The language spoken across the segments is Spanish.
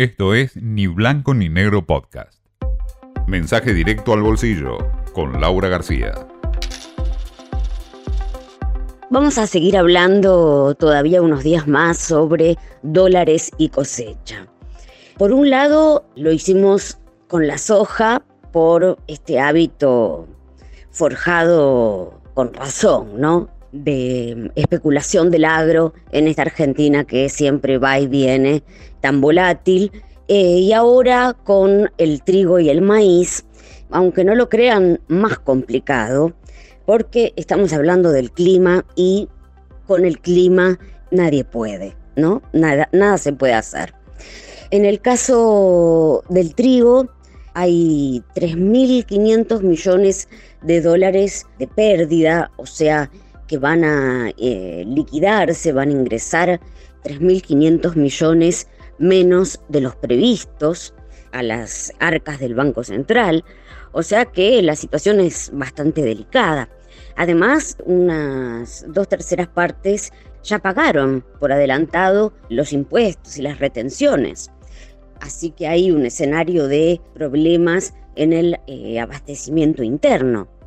Esto es Ni Blanco ni Negro Podcast. Mensaje directo al bolsillo con Laura García. Vamos a seguir hablando todavía unos días más sobre dólares y cosecha. Por un lado, lo hicimos con la soja por este hábito forjado con razón, ¿no? De especulación del agro en esta Argentina que siempre va y viene tan volátil. Eh, y ahora con el trigo y el maíz, aunque no lo crean más complicado, porque estamos hablando del clima y con el clima nadie puede, ¿no? Nada, nada se puede hacer. En el caso del trigo, hay 3.500 millones de dólares de pérdida, o sea, que van a eh, liquidarse, van a ingresar 3.500 millones menos de los previstos a las arcas del Banco Central, o sea que la situación es bastante delicada. Además, unas dos terceras partes ya pagaron por adelantado los impuestos y las retenciones. Así que hay un escenario de problemas en el eh, abastecimiento interno.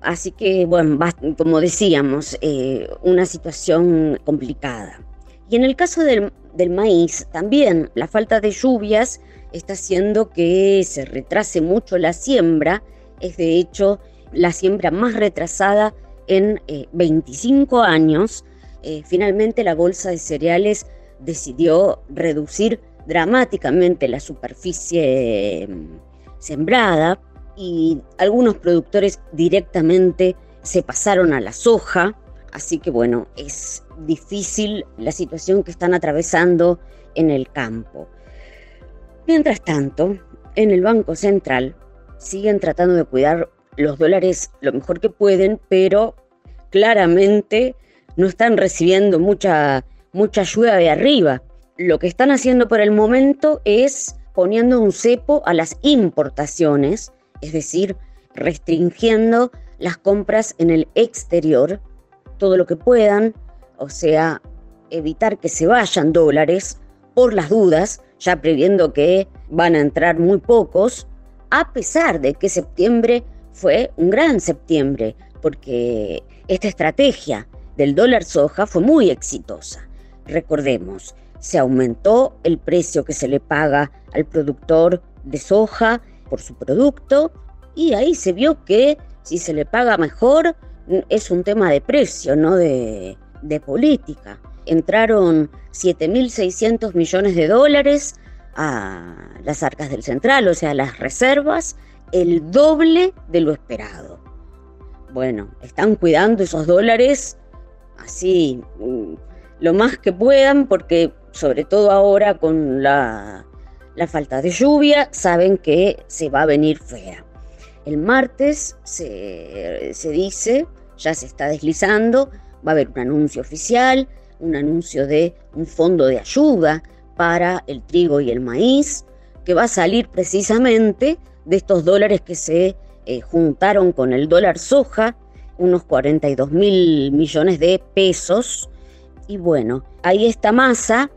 Así que, bueno, como decíamos, eh, una situación complicada. Y en el caso del, maíz, también la falta de lluvias está haciendo que se retrase mucho la siembra. Es de hecho la siembra más retrasada en 25 eh, años. finalmente la bolsa de cereales decidió reducir dramáticamente la superficie em, sembrada y algunos productores directamente se pasaron a la soja, así que bueno, es difícil la situación que están atravesando en el campo. Mientras tanto, en el Banco Central siguen tratando de cuidar los dólares lo mejor que pueden, pero claramente no están recibiendo mucha, mucha ayuda de arriba lo que están haciendo por el momento es poniendo un cepo a las importaciones, es decir, restringiendo las compras en el exterior, todo lo que puedan, o sea, evitar que se vayan dólares por las dudas, ya previendo que van a entrar muy pocos, a pesar de que septiembre fue un gran septiembre, porque esta estrategia del dólar soja fue muy exitosa. Recordemos, se aumentó el precio que se le paga al productor de soja por su producto y ahí se vio que si se le paga mejor es un tema de precio, no de, de política. Entraron 7.600 millones de dólares a las arcas del central, o sea, las reservas, el doble de lo esperado. Bueno, están cuidando esos dólares así mm, lo más que puedan porque sobre todo ahora con la, falta de lluvia, saben que se va a venir fea. El martes se, se, dice, ya se está deslizando, va a haber un anuncio oficial, un anuncio de un fondo de ayuda para el trigo y el maíz, que va a salir precisamente de estos dólares que se eh, juntaron con el dólar soja, unos 42 mil millones de pesos. Y bueno, ahí esta masa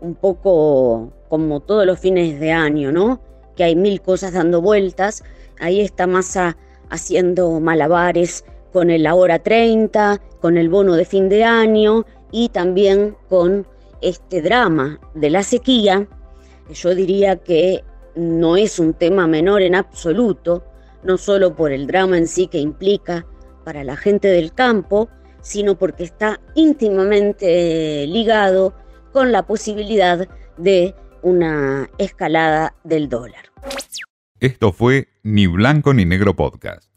un poco como todos los fines de año, ¿no? Que hay mil cosas dando vueltas. Ahí está Massa haciendo malabares con el ahora 30, con el bono de fin de año y también con este drama de la sequía. Yo diría que no es un tema menor en absoluto, no solo por el drama en sí que implica para la gente del campo, sino porque está íntimamente ligado con la posibilidad de una escalada del dólar. Esto fue Ni Blanco ni Negro Podcast.